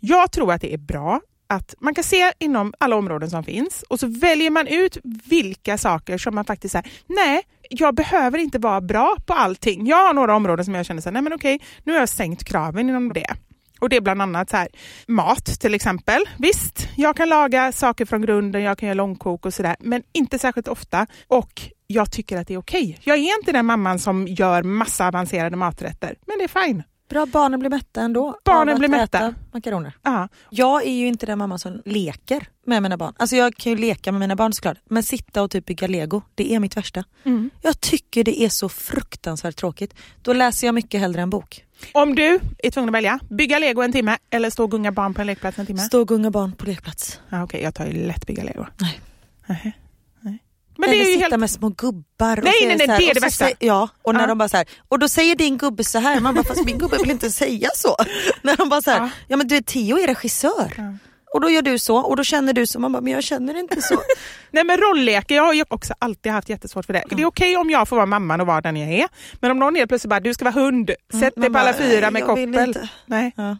Jag tror att det är bra att man kan se inom alla områden som finns och så väljer man ut vilka saker som man faktiskt säger, nej, jag behöver inte vara bra på allting. Jag har några områden som jag känner så här, nej men okej, nu har jag sänkt kraven inom det. Och det är bland annat så här, mat till exempel. Visst, jag kan laga saker från grunden, jag kan göra långkok och sådär, men inte särskilt ofta. Och jag tycker att det är okej. Jag är inte den mamman som gör massa avancerade maträtter, men det är fine. Bra, barnen blir mätta ändå. Barnen blir mätta. Makaroner. Ja. Jag är ju inte den mamma som leker med mina barn. Alltså jag kan ju leka med mina barn såklart. Men sitta och typ bygga lego, det är mitt värsta. Mm. Jag tycker det är så fruktansvärt tråkigt. Då läser jag mycket hellre en bok. Om du är tvungen att välja, bygga lego en timme eller stå och gunga barn på en lekplats en timme? Stå och gunga barn på lekplats. Ja, Okej, jag tar ju lätt bygga lego. Nej. Nej. Nej. Men Eller det är sitta helt... med små gubbar. och Nej, nej, nej, här- det är det värsta. Ja, och när Ja. de bara så här, och då säger din gubbe så här, man bara fast min gubbe vill inte säga så. när de bara så här, Ja. ja. men du är Theo är regissör. Ja. Och då gör du så och då känner du så, man bara men jag känner inte så. Nej men rollleker, jag har ju också alltid haft jättesvårt för det. Det är okej om jag får vara mamman och vara den jag är. Men om någon helt plötsligt bara, du ska vara hund, sätt dig man på alla fyra med koppel. Nej, Ja.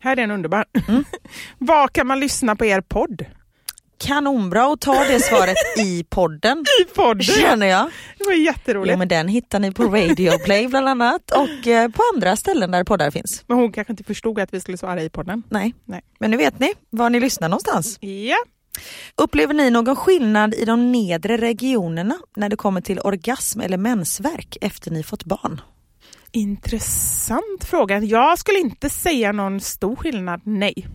här är en underbar. Var kan man lyssna på er podd? Kanonbra och ta det svaret i podden. I podden? Känner jag. Det var jätteroligt. Ja, men den hittar ni på Radio Play bland annat och eh, på andra ställen där poddar finns. Men hon kanske inte förstod att vi skulle svara i podden. Nej. Nej. Men nu vet ni var ni lyssnar någonstans. Ja. Upplever ni någon skillnad i de nedre regionerna när det kommer till orgasm eller mensvärk efter ni fått barn? Intressant fråga. Jag skulle inte säga någon stor skillnad, nej.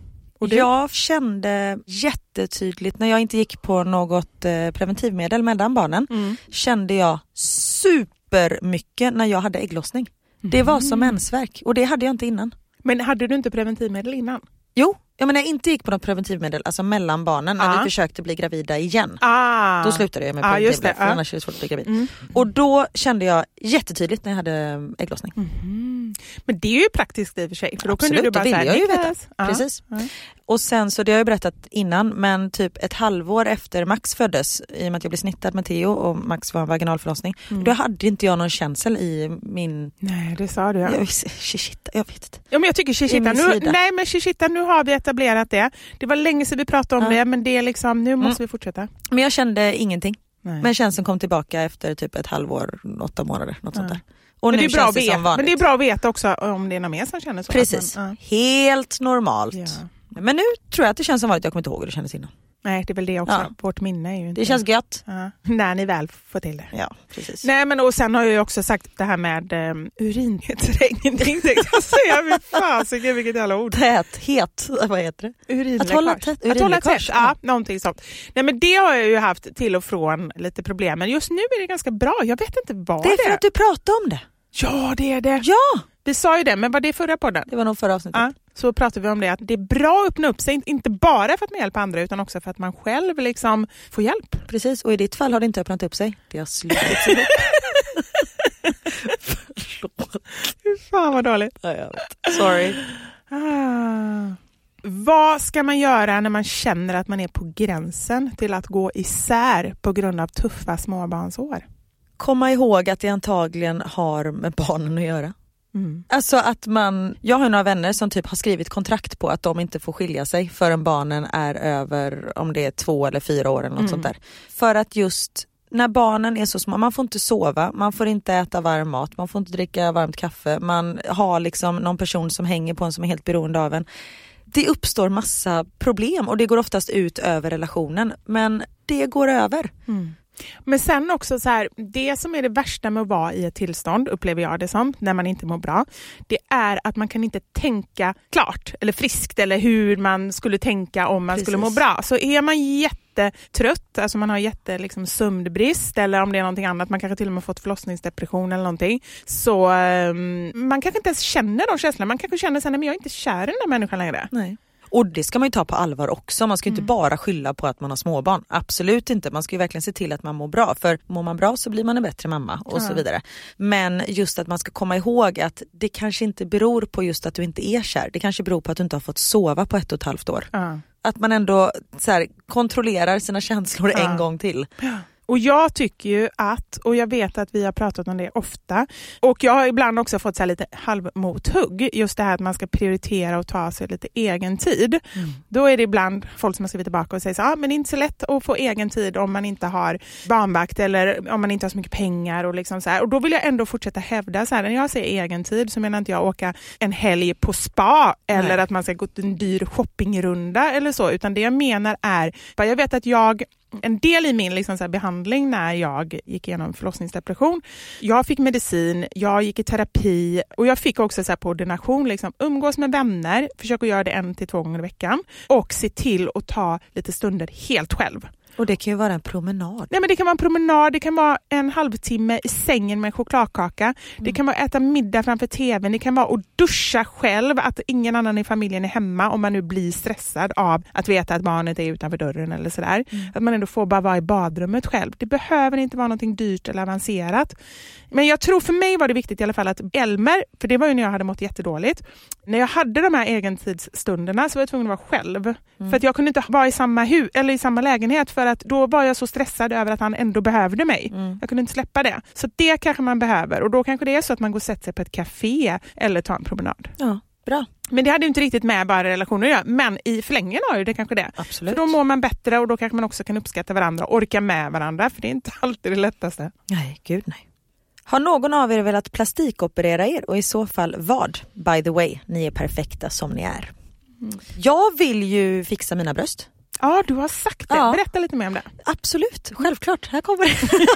Och du? Jag kände jättetydligt när jag inte gick på något eh, preventivmedel mellan barnen Mm. kände jag supermycket när jag hade ägglossning. Det var som mensvärk och det hade jag inte innan. Men hade du inte preventivmedel innan? Jo, jag menar jag inte gick på något preventivmedel, alltså mellan barnen när Ja. vi försökte bli gravida igen. Ah. Då slutade jag med Ja, preventivmedel det, för annars är det svårt att bli gravid. Mm. Och då kände jag jättetydligt när jag hade ägglossning. Mhm. Men det är ju praktiskt i och för sig. För då kunde Absolut, du bara det vill säga, jag ju veta. Ja. Precis. Ja. Och sen så, det har jag berättat innan, men typ ett halvår efter Max föddes, i och med att jag blev snittad med Theo och Max var en vaginalförlossning, Mm. då hade inte jag någon känsel i min... Nej, det sa du ja. Jag, shit, jag vet inte. Ja, men jag tycker Shishita, nu, nej men Shishita, nu har vi etablerat det. Det var länge sedan vi pratade om Ja. det, men det är liksom, nu måste vi fortsätta. Men jag kände ingenting. Nej. Men känslan kom tillbaka efter typ ett halvår, åtta månader, något sånt Ja. där. Och men, det är bra det veta, men det är bra att veta också om det är någon mer som känner så. Precis, Man, helt normalt. ja. Men nu tror jag att det känns som vanligt, jag kommer inte ihåg hur det kändes innan. Nej, det är väl det också. Ja. Vårt minne är ju inte... Det känns gött. Ja. När ni väl får till det. Ja, precis. Nej men och sen har jag ju också sagt det här med um, urinhetsregning tänkte jag säga. Fy fasiken vilket jävla ord. Täthet, vad heter det? Urinläckage. Att hålla tätt- Att hålla urinläckage, tätt, ja, någonting sånt. Nej men det har jag ju haft till och från lite problem men just nu är det ganska bra. Jag vet inte vad Det är för att du pratade om det. Ja det är det. Ja! Vi sa ju det, men var det förra podden? Det var nog förra avsnittet. Ja, så pratade vi om det att det är bra att öppna upp sig, inte bara för att man hjälper andra utan också för att man själv liksom får hjälp. Precis, och i ditt fall har det inte öppnat upp sig. Det har slutits ihop. Förlåt. Fan vad dåligt. Ja. Sorry. Ah. Vad ska man göra när man känner att man är på gränsen till att gå isär på grund av tuffa småbarnsår? Komma ihåg att det antagligen har med barnen att göra. Mm. Alltså att man, jag har några vänner som typ har skrivit kontrakt på att de inte får skilja sig förrän barnen är över om det är två eller fyra år eller något Mm. sånt där. För att just när barnen är så små, man får inte sova, man får inte äta varm mat, man får inte dricka varmt kaffe, man har liksom någon person som hänger på en som är helt beroende av en. Det uppstår massa problem och det går oftast ut över relationen men det går över. Men sen också så här, det som är det värsta med att vara i ett tillstånd, upplever jag det som, när man inte mår bra, det är att man kan inte tänka klart eller friskt eller hur man skulle tänka om man skulle må Precis. bra. Så är man jättetrött, alltså man har jätte liksom, sömnbrist eller om det är någonting annat, man kanske till och med fått förlossningsdepression eller någonting, så ehm, man kanske inte ens känner de känslorna. Man kanske känner sen, men jag är inte kär i den där människan längre. Nej. Och det ska man ju ta på allvar också. Man ska ju inte bara skylla på att man har småbarn. Absolut inte. Man ska ju verkligen se till att man mår bra. För mår man bra så blir man en bättre mamma och så vidare. Men just att man ska komma ihåg att det kanske inte beror på just att du inte är kär. Det kanske beror på att du inte har fått sova på ett och ett halvt år. Ja. Att man ändå så här, kontrollerar sina känslor en gång till. Och jag tycker ju att, och jag vet att vi har pratat om det ofta, och jag har ibland också fått så här lite halvmothugg, just det här att man ska prioritera och ta sig lite egen tid. Då är det ibland folk som har skrivit tillbaka och säger så ah, men det är inte så lätt att få egen tid om man inte har barnvakt eller om man inte har så mycket pengar. Och, liksom så här. och då vill jag ändå fortsätta hävda, så här, när jag säger egen tid så menar inte jag åka en helg på spa eller Nej. att man ska gå till en dyr shoppingrunda eller så, utan det jag menar är, jag vet att jag en del i min liksom så här behandling när jag gick igenom förlossningsdepression. Jag fick medicin, jag gick i terapi och jag fick också så här på ordination liksom, umgås med vänner, försök att göra det en till två gånger i veckan och se till att ta lite stunder helt själv. Och det kan ju vara en promenad. Nej, men det kan vara en promenad, det kan vara en halvtimme i sängen med en chokladkaka. Det kan vara att äta middag framför tvn, det kan vara att duscha själv, att ingen annan i familjen är hemma om man nu blir stressad av att veta att barnet är utanför dörren eller sådär. Att man ändå får bara vara i badrummet själv. Det behöver inte vara någonting dyrt eller avancerat. Men jag tror för mig var det viktigt i alla fall att Elmer, för det var ju när jag hade mått jättedåligt, när jag hade de här egentidsstunderna så var jag tvungen att vara själv. För att jag kunde inte vara i samma, hu- eller i samma lägenhet för att då var jag så stressad över att han ändå behövde mig. Jag kunde inte släppa det. Så det kanske man behöver och då kanske det är så att man går och sätter sig på ett café eller tar en promenad. Ja, bra. Men det hade ju inte riktigt med bara relationer att göra, men i förlängningen har ju det kanske det. Absolut. För då mår man bättre och då kanske man också kan uppskatta varandra och orka med varandra, för det är inte alltid det lättaste. Nej, gud nej. Har någon av er velat plastikoperera er och i så fall vad? By the way, ni är perfekta som ni är. Jag vill ju fixa mina bröst. Ja, du har sagt det. Ja. Berätta lite mer om det. Absolut, självklart. Här kommer det.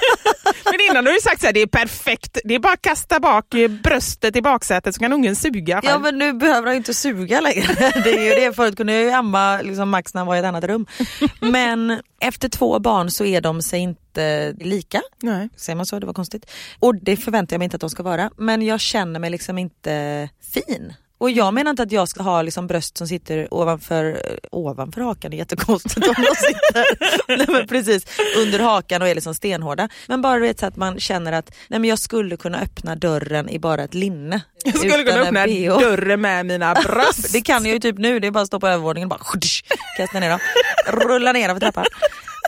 Men innan har du sagt att det är perfekt, det är bara att kasta bak bröstet i baksätet så kan ungen suga själv. Ja men nu behöver han inte suga längre. Det är ju det. Förut kunde jag ju amma liksom Max när han var i ett annat rum. Men efter två barn så är de sig inte lika. Nej. Säger man så? Det var konstigt. Och det förväntar jag mig inte att de ska vara. Men jag känner mig liksom inte fin. Och jag menar inte att jag ska ha liksom bröst som sitter ovanför, ovanför hakan, det är jättekonstigt om de sitter nej, men precis, under hakan och är liksom stenhårda. Men bara vet, så att man känner att nej, men jag skulle kunna öppna dörren i bara ett linne. Jag skulle kunna öppna bh. dörren med mina bröst. Det kan jag ju typ nu, det är bara att stå på övervåningen och bara kasta ner dem. Rulla ner för trappan.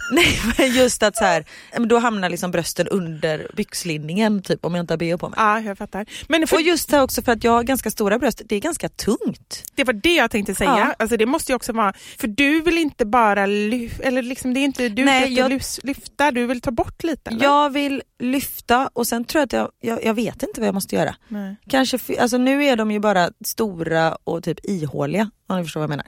Nej men just att så här, då hamnar liksom brösten under byxlinningen typ om jag inte har bh på mig. Ja, jag fattar. Men för Och just det här också för att jag har ganska stora bröst, det är ganska tungt. Det var det jag tänkte säga. Ja. Alltså det måste ju också vara, för du vill inte bara lyfta, eller liksom det är inte du Nej, vill jag- lyf- lyfta, du vill ta bort lite. Eller? Jag vill lyfta och sen tror jag att jag, jag, jag vet inte vad jag måste göra. Nej. Kanske, alltså nu är de ju bara stora och typ ihåliga om ni förstår vad jag menar.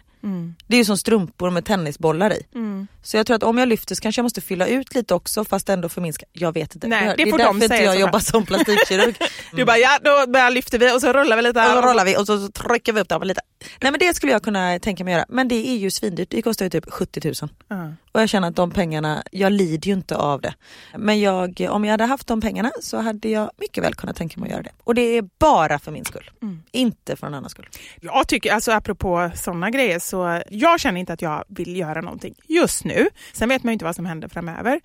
Det är ju som strumpor med tennisbollar i. Mm. Så jag tror att om jag lyfter så kanske jag måste fylla ut lite också fast ändå förminska. Jag vet inte. Nej, Jag- det är därför de inte jag jobbar som plastikkirurg. Du bara ja, då bara lyfter vi och så rullar vi lite. Och så rollar vi och så trycker vi upp dem lite. Nej men det skulle jag kunna tänka mig göra. Men det är ju svindyrt. Det kostar ju typ 70 000. Ja. Och jag känner att de pengarna, jag lider ju inte av det. Men jag, om jag hade haft de pengarna så hade jag mycket väl kunnat tänka mig att göra det. Och det är bara för min skull. Inte för någon annans skull. Jag tycker, alltså apropå sådana grejer, så jag känner inte att jag vill göra någonting just nu. Sen vet man ju inte vad som händer framöver.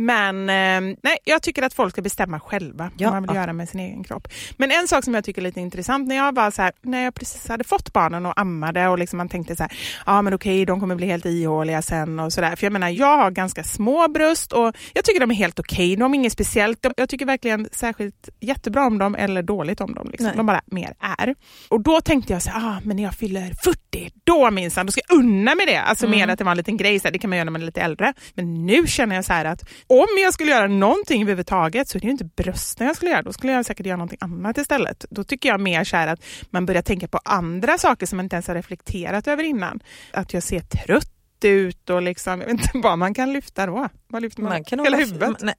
Men eh, nej, jag tycker att folk ska bestämma själva Ja. vad man vill göra med sin egen kropp. Men en sak som jag tycker är lite intressant, när jag var så här, när jag precis hade fått barnen och ammade och liksom man tänkte så här, ja men okej, de kommer bli helt ihåliga sen och sådär. För jag menar, jag har ganska små bröst och jag tycker de är helt okej. De är inget speciellt. Jag tycker verkligen särskilt jättebra om dem eller dåligt om dem. Liksom. Nej. De bara mer är. Och då tänkte jag så här, ah, men när jag fyller 40, då minsann, då ska jag unna mig det. Alltså mer att det var en liten grej, så här, det kan man göra när man är lite äldre. Men nu känner jag så här att om jag skulle göra någonting överhuvudtaget så är det ju inte brösten jag skulle göra. Då skulle jag säkert göra någonting annat istället. Då tycker jag mer så att man börjar tänka på andra saker som man inte ens har reflekterat över innan. Att jag ser trött ut och liksom, jag vet inte vad man kan lyfta då. Vad lyfter man? Man kan Hela huvudet?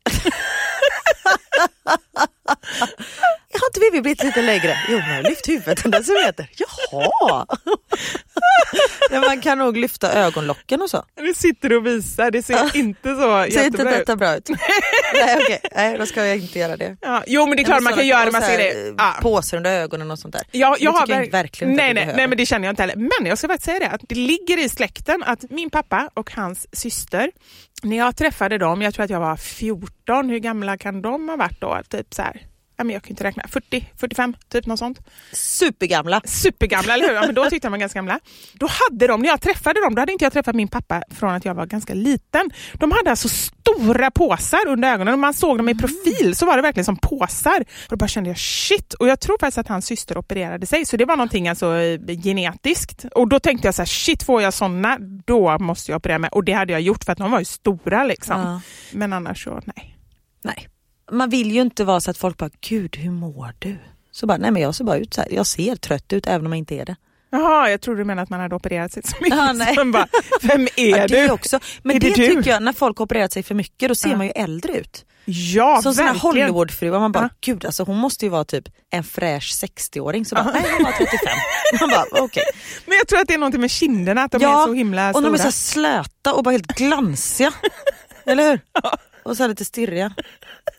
Har inte Vivi blivit lite lägre? Jo, hon har lyft huvudet en decimeter. Jaha! ja, man kan nog lyfta ögonlocken och så. Du sitter och visar, det ser inte så Ser inte jättebra ut. detta bra ut? Nej, okej. Nej, då ska jag inte göra det. Ja, jo men det är klart man kan göra massa grejer. Ja. Påsar under ögonen och sånt där. Ja, Det jag har jag verk- verkligen inte nej, nej, nej, men det känner jag inte heller. Men jag ska faktiskt säga det, att det ligger i släkten att min pappa och hans syster, när jag träffade dem, jag tror att jag var 14, hur gamla kan de ha varit då? Typ så här, men jag kan inte räkna, 40, 45, typ något sånt. Supergamla. Supergamla, eller hur? Ja, men då tyckte jag de var ganska gamla. Då hade de, när jag träffade dem, då hade inte jag träffat min pappa från att jag var ganska liten. De hade alltså stora påsar under ögonen och man såg dem i profil så var det verkligen som påsar. Och då bara kände jag shit, och jag tror faktiskt att hans syster opererade sig så det var någonting alltså eh, genetiskt. Och då tänkte jag så här, shit får jag sådana, då måste jag operera mig. Och det hade jag gjort för att de var ju stora liksom. Ja. Men annars så, nej. Nej. Man vill ju inte vara så att folk bara, gud hur mår du? Så bara, nej men jag ser bara ut så här. jag ser trött ut även om jag inte är det. Jaha, jag trodde du menade att man hade opererat sig så mycket. Ja, nej. Så bara, vem är Ja, du? det också. Men Är det, det tycker jag, när folk har opererat sig för mycket då ser Ja. man ju äldre ut. Ja, Som verkligen. Hollywoodfruar, man bara Ja. gud alltså hon måste ju vara typ en fräsch 60-åring. Så bara, nej hon var 35. Man bara okej. Men jag tror att det är någonting med kinderna, att de är så himla och stora. de är så slöta och bara helt glansiga. Eller hur? Och så lite stirriga.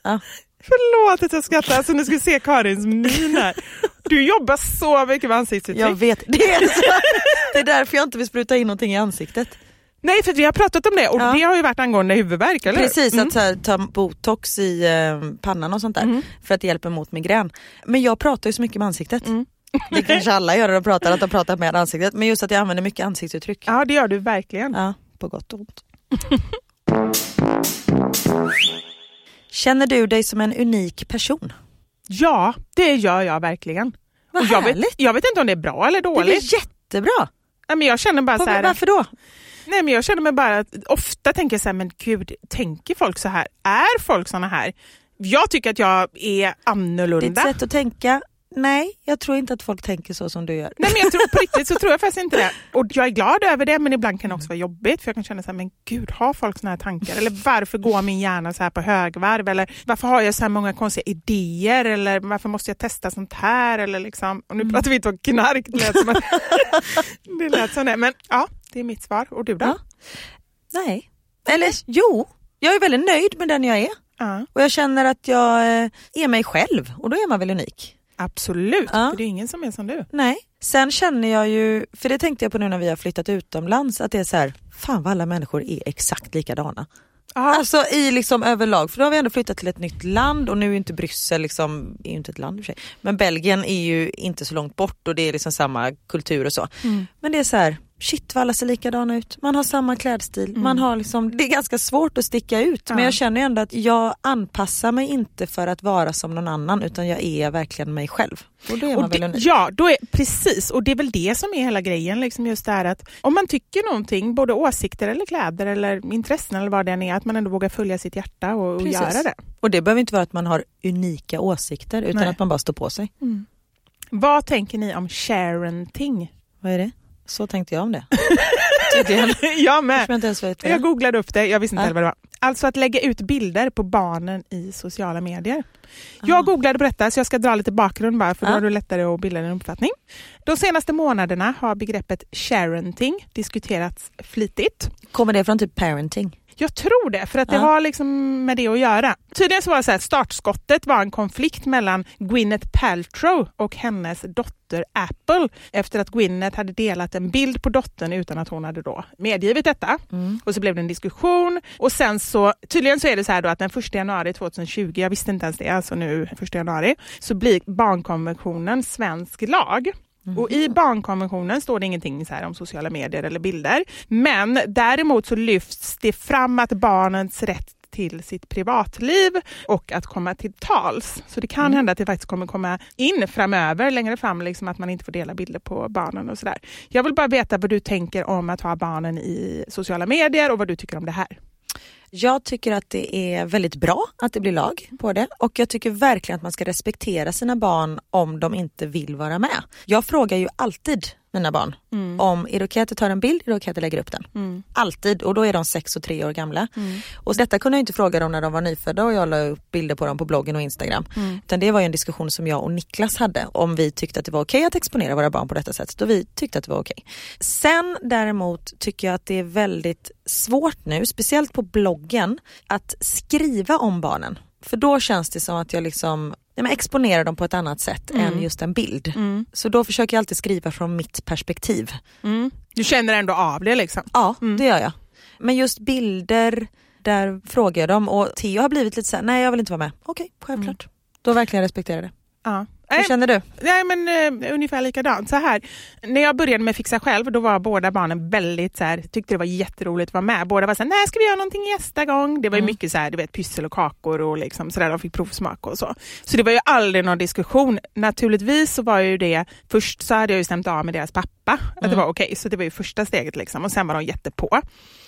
Ja. Förlåt att jag skrattar, alltså nu ska vi se Karins min här. Du jobbar så mycket med ansiktsuttryck. Jag vet, det är, så, det är därför jag inte vill spruta in någonting i ansiktet. Nej för vi har pratat om det och Ja. det har ju varit angående huvudvärk eller? Precis, Mm. att här, ta botox i eh, pannan och sånt där för att det hjälper mot migrän. Men jag pratar ju så mycket med ansiktet. Mm. Det kanske alla gör när de pratar, att de pratar med ansiktet. Men just att jag använder mycket ansiktsuttryck. Ja det gör du verkligen. Ja, på gott och ont. Känner du dig som en unik person? Ja, det gör jag verkligen. Vad Och jag, vet, jag vet inte om det är bra eller Det är dåligt. jättebra? Nej, men jag känner bara På, så här, varför då? nej, men jag känner mig bara, att- ofta tänker jag så här, men gud, tänker folk så här? Är folk såna här? Jag tycker att jag är Ditt annorlunda. sätt att tänka? Nej, jag tror inte att folk tänker så som du gör. Nej men jag tror på riktigt så tror jag faktiskt inte det. Och jag är glad över det men ibland kan det också vara jobbigt för jag kan känna så här, men gud har folk såna här tankar? Eller varför går min hjärna så här på högvarv? Eller varför har jag så här många konstiga idéer? Eller varför måste jag testa sånt här? Eller liksom, och nu pratar vi inte om knark, det lät som, att, det lät som det. Men ja, det är mitt svar. Och du då? Ja. Nej. Eller jo, jag är väldigt nöjd med den jag är. Ja, Och jag känner att jag eh, är mig själv och då är man väl unik. Absolut, Ja. för det är ingen som är som du. Nej. Sen känner jag ju, för det tänkte jag på nu när vi har flyttat utomlands, att det är så här, fan vad alla människor är exakt likadana. Ja, Alltså i liksom överlag, för då har vi ändå flyttat till ett nytt land och nu är inte Bryssel liksom, är ju inte ett land i och för sig, men Belgien är ju inte så långt bort och det är liksom samma kultur och så. Men det är så här, shit vad alla ser likadana ut, man har samma klädstil, man har liksom, det är ganska svårt att sticka ut men Ja. jag känner ändå att jag anpassar mig inte för att vara som någon annan utan jag är verkligen mig själv. Och då är man Och väl unik. ja, då är, precis. Och det är väl det som är hela grejen. Liksom just det här att om man tycker någonting, både åsikter eller kläder eller intressen eller vad det än är, att man ändå vågar följa sitt hjärta och, och göra det. Och det behöver inte vara att man har unika åsikter utan Nej. att man bara står på sig. Vad tänker ni om sharenting? Vad är det? Så tänkte jag om det. Jag med. Jag inte vet Jag googlade upp det, jag visste inte Ja. vad det var. Alltså att lägga ut bilder på barnen i sociala medier. Ah. Jag googlade på detta så jag ska dra lite bakgrund bara för då Ja. har du lättare att bilda en uppfattning. De senaste månaderna har begreppet sharenting diskuterats flitigt. Kommer det från typ parenting? Jag tror det, för att det Ja. har liksom med det att göra. Tydligen så var det så här, startskottet var en konflikt mellan Gwyneth Paltrow och hennes dotter Apple efter att Gwyneth hade delat en bild på dottern utan att hon hade då medgivit detta. Och så blev det en diskussion och sen så, tydligen så är det så här då att den 1 januari 2020, jag visste inte ens det, alltså nu 1 januari, så blir barnkonventionen svensk lag. Och I barnkonventionen står det ingenting så här om sociala medier eller bilder. Men däremot så lyfts det fram att barnens rätt till sitt privatliv och att komma till tals. Så det kan hända att det faktiskt kommer komma in framöver, längre fram, liksom att man inte får dela bilder på barnen och sådär. Jag vill bara veta vad du tänker om att ha barnen i sociala medier och vad du tycker om det här. Jag tycker att det är väldigt bra att det blir lag på det och jag tycker verkligen att man ska respektera sina barn om de inte vill vara med. Jag frågar ju alltid mina barn om är det okej att jag tar en bild, är det okej att jag lägger upp den? Alltid och då är de sex och tre år gamla. Och detta kunde jag inte fråga dem när de var nyfödda och jag la upp bilder på dem på bloggen och Instagram. Utan det var ju en diskussion som jag och Niklas hade om vi tyckte att det var okej att exponera våra barn på detta sätt. Då vi tyckte att det var okej. Sen däremot tycker jag att det är väldigt svårt nu, speciellt på bloggen, att skriva om barnen. För då känns det som att jag liksom ja, men exponerar dem på ett annat sätt än just en bild. Så då försöker jag alltid skriva från mitt perspektiv. Du känner ändå av det liksom? Ja, det gör jag. Men just bilder, där frågar jag dem och Theo har blivit lite såhär, nej jag vill inte vara med. Okej, självklart. Då verkligen respekterar det. Ja. Hur känner du? Nej men eh, ungefär likadant. Så här, när jag började med Fixa själv då var båda barnen väldigt så här, tyckte det var jätteroligt att vara med. Båda var så här, nej ska vi göra någonting nästa gång? Det var ju mycket så här, du vet pyssel och kakor och liksom så där, de fick provsmaka och så. Så det var ju aldrig någon diskussion. Naturligtvis så var ju det, först så hade jag ju stämt av med deras pappa att det var okej, så det var ju första steget liksom och sen var de jättepå.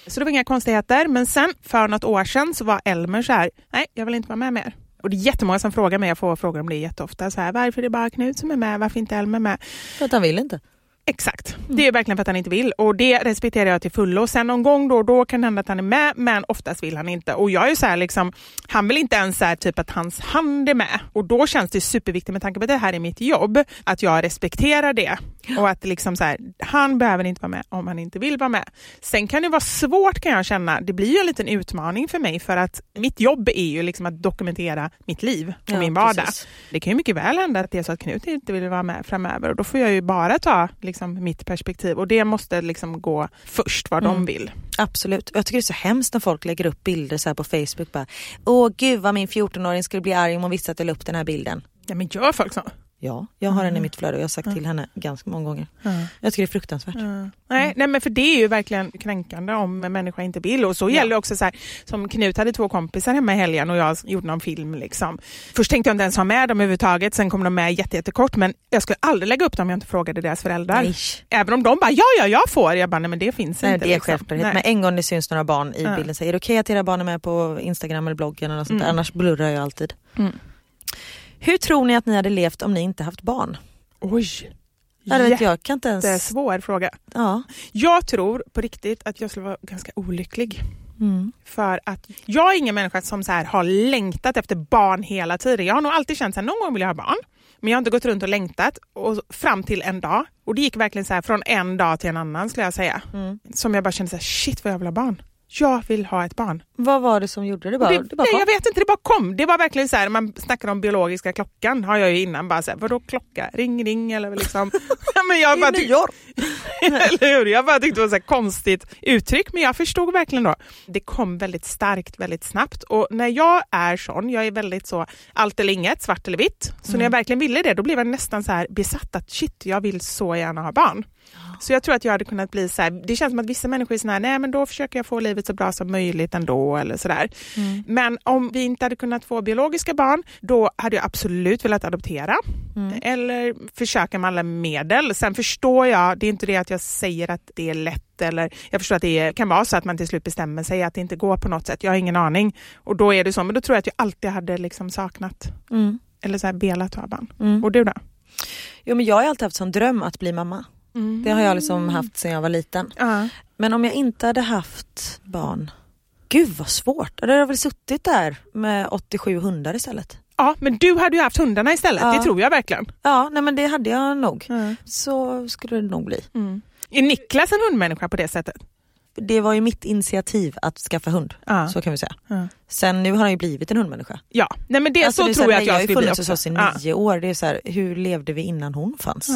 Så det var inga konstigheter, men sen för något år sedan så var Elmer så här, nej jag vill inte vara med mer. Och det är jättemånga som frågar mig, jag får frågor om det jätteofta, så här, varför är det bara Knut som är med, varför inte Elmer med? För att han vill inte. Exakt. Det är verkligen för att han inte vill och det respekterar jag till fullo. Sen någon gång då och då kan det hända att han är med men oftast vill han inte. Och jag är så här liksom, han vill inte ens så här, typ att hans hand är med. Och då känns det superviktigt med tanke på att det här är mitt jobb, att jag respekterar det. Och att liksom så här, han behöver inte vara med om han inte vill vara med. Sen kan det vara svårt kan jag känna, det blir ju en liten utmaning för mig för att mitt jobb är ju liksom att dokumentera mitt liv och Ja, min vardag. precis. Det kan ju mycket väl hända att det är så att Knut inte vill vara med framöver och då får jag ju bara ta liksom, mitt perspektiv och det måste liksom gå först vad Mm. de vill. Absolut. Jag tycker det är så hemskt när folk lägger upp bilder så här på Facebook bara Åh gud vad min 14-åring skulle bli arg om hon visste att jag la upp den här bilden. Ja, men gör folk så? Ja, jag har den i mitt flöde och jag har sagt till henne ganska många gånger. Jag tycker det är fruktansvärt. Nej, nej, men för det är ju verkligen kränkande om en människa inte vill. Och så gäller det också så här, som Knut hade två kompisar hemma i helgen och jag gjorde någon film. Liksom. Först tänkte jag inte ens ha med dem överhuvudtaget, sen kom de med jätte- jättekort. Men jag skulle aldrig lägga upp dem om jag inte frågade deras föräldrar. Nej. Även om de bara, ja, ja, jag får. Jag bara, nej men det finns Nej, inte. det är liksom. självklarhet. Nej. Men en gång det syns några barn i Ja. bilden så är det okej att era barn är med på Instagram eller bloggen eller något sånt där. Annars blurrar jag alltid. Hur tror ni att ni hade levt om ni inte haft barn? Oj, jag kan inte ens... jättesvår fråga. Ja. Jag tror på riktigt att jag skulle vara ganska olycklig. Mm. För att jag är ingen människa som så här har längtat efter barn hela tiden. Jag har nog alltid känt att någon gång vill jag ha barn. Men jag har inte gått runt och längtat och fram till en dag. Och det gick verkligen så här från en dag till en annan skulle jag säga. Mm. Som jag bara kände så här, shit vad jag vill ha barn. Jag vill ha ett barn. Vad var det som gjorde det? Bara, det, det bara nej, jag vet inte, det bara kom. Det var verkligen så här, man snackar om biologiska klockan har jag ju innan bara så här, vadå klocka? Ring ring eller liksom. Men jag bara tyck- Eller hur? Jag bara tyckte det var här konstigt uttryck, men jag förstod verkligen då. Det kom väldigt starkt, väldigt snabbt. Och när jag är sån, jag är väldigt så allt eller inget, svart eller vitt. Så när jag verkligen ville det, då blev jag nästan så här besatt att shit, jag vill så gärna ha barn. Så jag tror att jag hade kunnat bli så här, det känns som att vissa människor är såna här, nej men då försöker jag få livet så bra som möjligt ändå eller sådär. Men om vi inte hade kunnat få biologiska barn, då hade jag absolut velat adoptera. Eller försöka med alla medel. Sen förstår jag, det är inte det att jag säger att det är lätt eller jag förstår att det kan vara så att man till slut bestämmer sig att det inte går på något sätt. Jag har ingen aning. Och då är det så, men då tror jag att jag alltid hade liksom saknat Mm. eller så här velat ha barn. Mm. Och du då? Jo, men jag har alltid haft som dröm att bli mamma. Det har jag liksom haft sedan jag var liten. Ja. Men om jag inte hade haft barn, gud vad svårt. Då hade jag väl suttit där med 87 hundar istället. ja, men du hade ju haft hundarna istället, Ja. det tror jag verkligen. Ja, nej men det hade jag nog. Ja. Så skulle det nog bli. Är Niklas en hundmänniska på det sättet? Det var ju mitt initiativ att skaffa hund, Ja. så kan vi säga. Ja. Sen nu har han ju blivit en hundmänniska. Ja, nej men det Alltså, så det tror jag att jag har skulle bli funnits också. hos oss i nio år. Det är så här, hur levde vi innan hon fanns?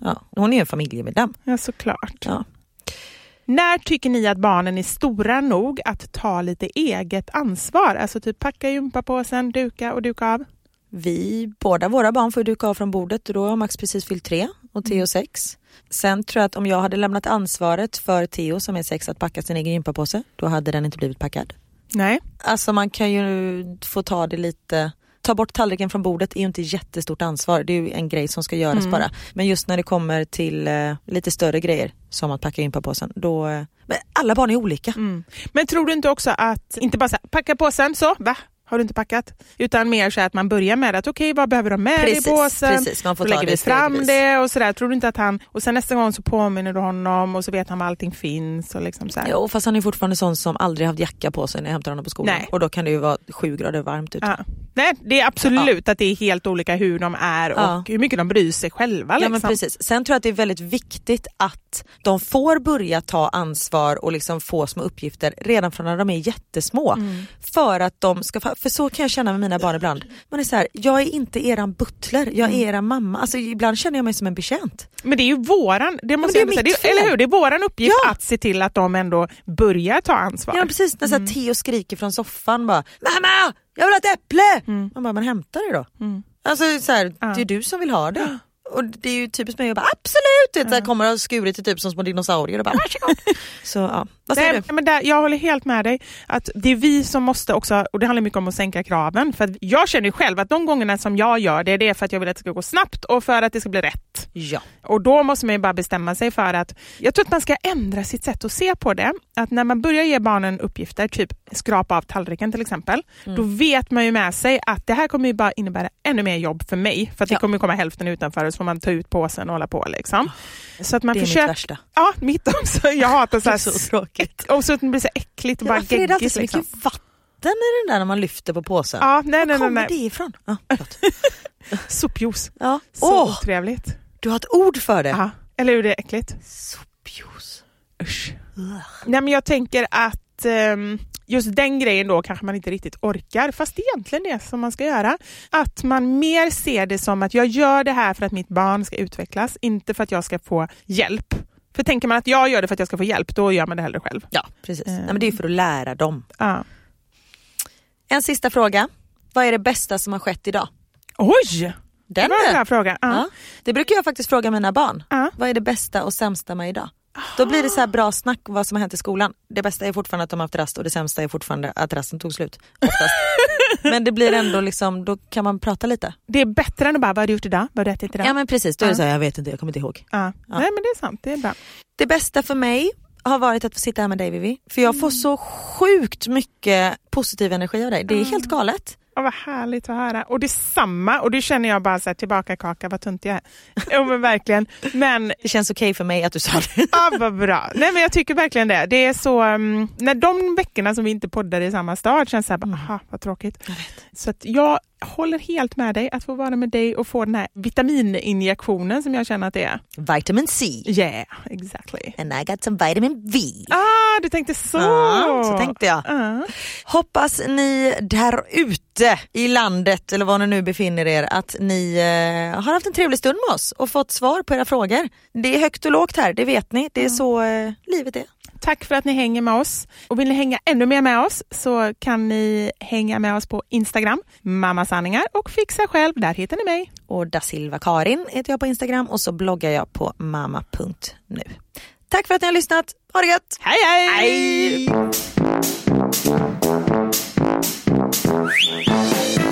Ja. Hon är ju en familjemedlem. ja, såklart. När tycker ni att barnen är stora nog att ta lite eget ansvar? Alltså typ packa gympapåsen, duka och duka av? Vi, båda våra barn får duka av från bordet och då har Max precis fyllt tre och Theo sex. Sen tror jag att om jag hade lämnat ansvaret för Theo som är sex att packa sin egen gympapåse, då hade den inte blivit packad. Nej. Alltså man kan ju få ta det lite ta bort tallriken från bordet är ju inte jättestort ansvar. Det är ju en grej som ska göras Mm. bara. Men just när det kommer till eh, lite större grejer som att packa gympapåsen, då... Eh, men alla barn är olika. Mm. Men tror du inte också att, inte bara så här, packa påsen så, va? Har du inte packat? Utan mer så att man börjar med att okej, vad behöver de med Precis, i påsen? precis, man får Då lägger vi fram stegvis. det och sådär. Tror du inte att han, och sen nästa gång så påminner du honom och så vet han var allting finns och liksom så här. Jo fast han är fortfarande sån som aldrig haft jacka på sig när jag hämtar honom på skolan. Nej. Och då kan det ju vara sju grader varmt ute. Ja. Nej, det är absolut att det är helt olika hur de är och Ja. hur mycket de bryr sig själva. Ja, Liksom. men precis. Sen tror jag att det är väldigt viktigt att de får börja ta ansvar och liksom få små uppgifter redan från när de är jättesmå. Mm. För att de ska, för så kan jag känna med mina barn ibland. Man är så här, jag är inte eran butler, jag Mm. är eran mamma. Alltså ibland känner jag mig som en betjänt. Men det är ju våran, det måste det är jag det, eller hur? Det är våran uppgift Ja. att se till att de ändå börjar ta ansvar. Ja precis, när Mm. Theo skriker från soffan bara Mamma! Jag vill ha ett äpple! Mm. Man bara, men hämta det då. Alltså så här, det är du som vill ha det. Och det är ju typiskt mig att bara absolut! Så här, kommer och skurit till typ som små dinosaurier och bara varsågod. så ja, vad säger Nej, du? men där, jag håller helt med dig. Att det är vi som måste också, och det handlar mycket om att sänka kraven. För jag känner ju själv att de gångerna som jag gör det, det är för att jag vill att det ska gå snabbt och för att det ska bli rätt. Ja. Och då måste man ju bara bestämma sig för att, jag tror att man ska ändra sitt sätt att se på det. Att när man börjar ge barnen uppgifter, typ skrapa av tallriken till exempel, Mm. då vet man ju med sig att det här kommer ju bara innebära ännu mer jobb för mig. För att det Ja. kommer komma hälften utanför och får man ta ut påsen och hålla på. Liksom. Så att man Det är mitt försöker, värsta. Ja, mitt också. Jag hatar så här, Så tråkigt. och så att det blir så äckligt och Ja, bara varför är det alltid geggigt. så Liksom. mycket vatten i den där när man lyfter på påsen? Ja, nej, nej, Var nej, kommer nej. det ifrån? Ja. Sopjuice. ja. Så Åh, otrevligt. du har ett ord för det. Ja. Eller hur det är äckligt? Sopjuice. Usch. Nej, men jag tänker att ehm, just den grejen då kanske man inte riktigt orkar, fast det är egentligen det som man ska göra. Att man mer ser det som att jag gör det här för att mitt barn ska utvecklas, inte för att jag ska få hjälp. För tänker man att jag gör det för att jag ska få hjälp, då gör man det hellre själv. Ja, precis. Eh. Nej, men det är för att lära dem. Ja. En sista fråga. Vad är det bästa som har skett idag? Oj! Den det var en bra fråga. Ja. Ja. Det brukar jag faktiskt fråga mina barn. Ja. Vad är det bästa och sämsta med idag? Då blir det så här bra snack om vad som har hänt i skolan. Det bästa är fortfarande att de har haft rast och det sämsta är fortfarande att rasten tog slut. Men det blir ändå liksom, då kan man prata lite. Det är bättre än att bara, vad har du gjort idag? Vad har du ätit idag? Ja men precis, då är det så här, jag vet inte, jag kommer inte ihåg. Ja. Ja. Nej men det är sant, det är bra. Det bästa för mig har varit att få sitta här med dig Vivi. För jag får så sjukt mycket positiv energi av dig. Det är helt galet. Ja, vad härligt att höra. Och detsamma, och det känner jag bara så här, tillbaka kaka, vad tunt jag är. Jo men verkligen. Men Det känns okej för mig att du sa det. Ja, vad bra. Nej, men jag tycker verkligen det. Det är så, um, när de veckorna som vi inte poddar i samma stad känns det så här, bara, aha, vad tråkigt. Så att jag håller helt med dig att få vara med dig och få den här vitamininjektionen som jag känner att det är. Vitamin C. Yeah, exactly. And I got some vitamin V. Ah, du tänkte så! Ja, så tänkte jag. Ja. Hoppas ni där ute i landet eller var ni nu befinner er att ni eh, har haft en trevlig stund med oss och fått svar på era frågor. Det är högt och lågt här, det vet ni. Det är så eh, livet är. Tack för att ni hänger med oss. Och vill ni hänga ännu mer med oss så kan ni hänga med oss på Instagram, Mamma Sanningar och Fixa Själv. Där hittar ni mig. Och da Silva Karin heter jag på Instagram och så bloggar jag på mamma.nu. Tack för att ni har lyssnat. Ha det gött! Hej hej! Mamma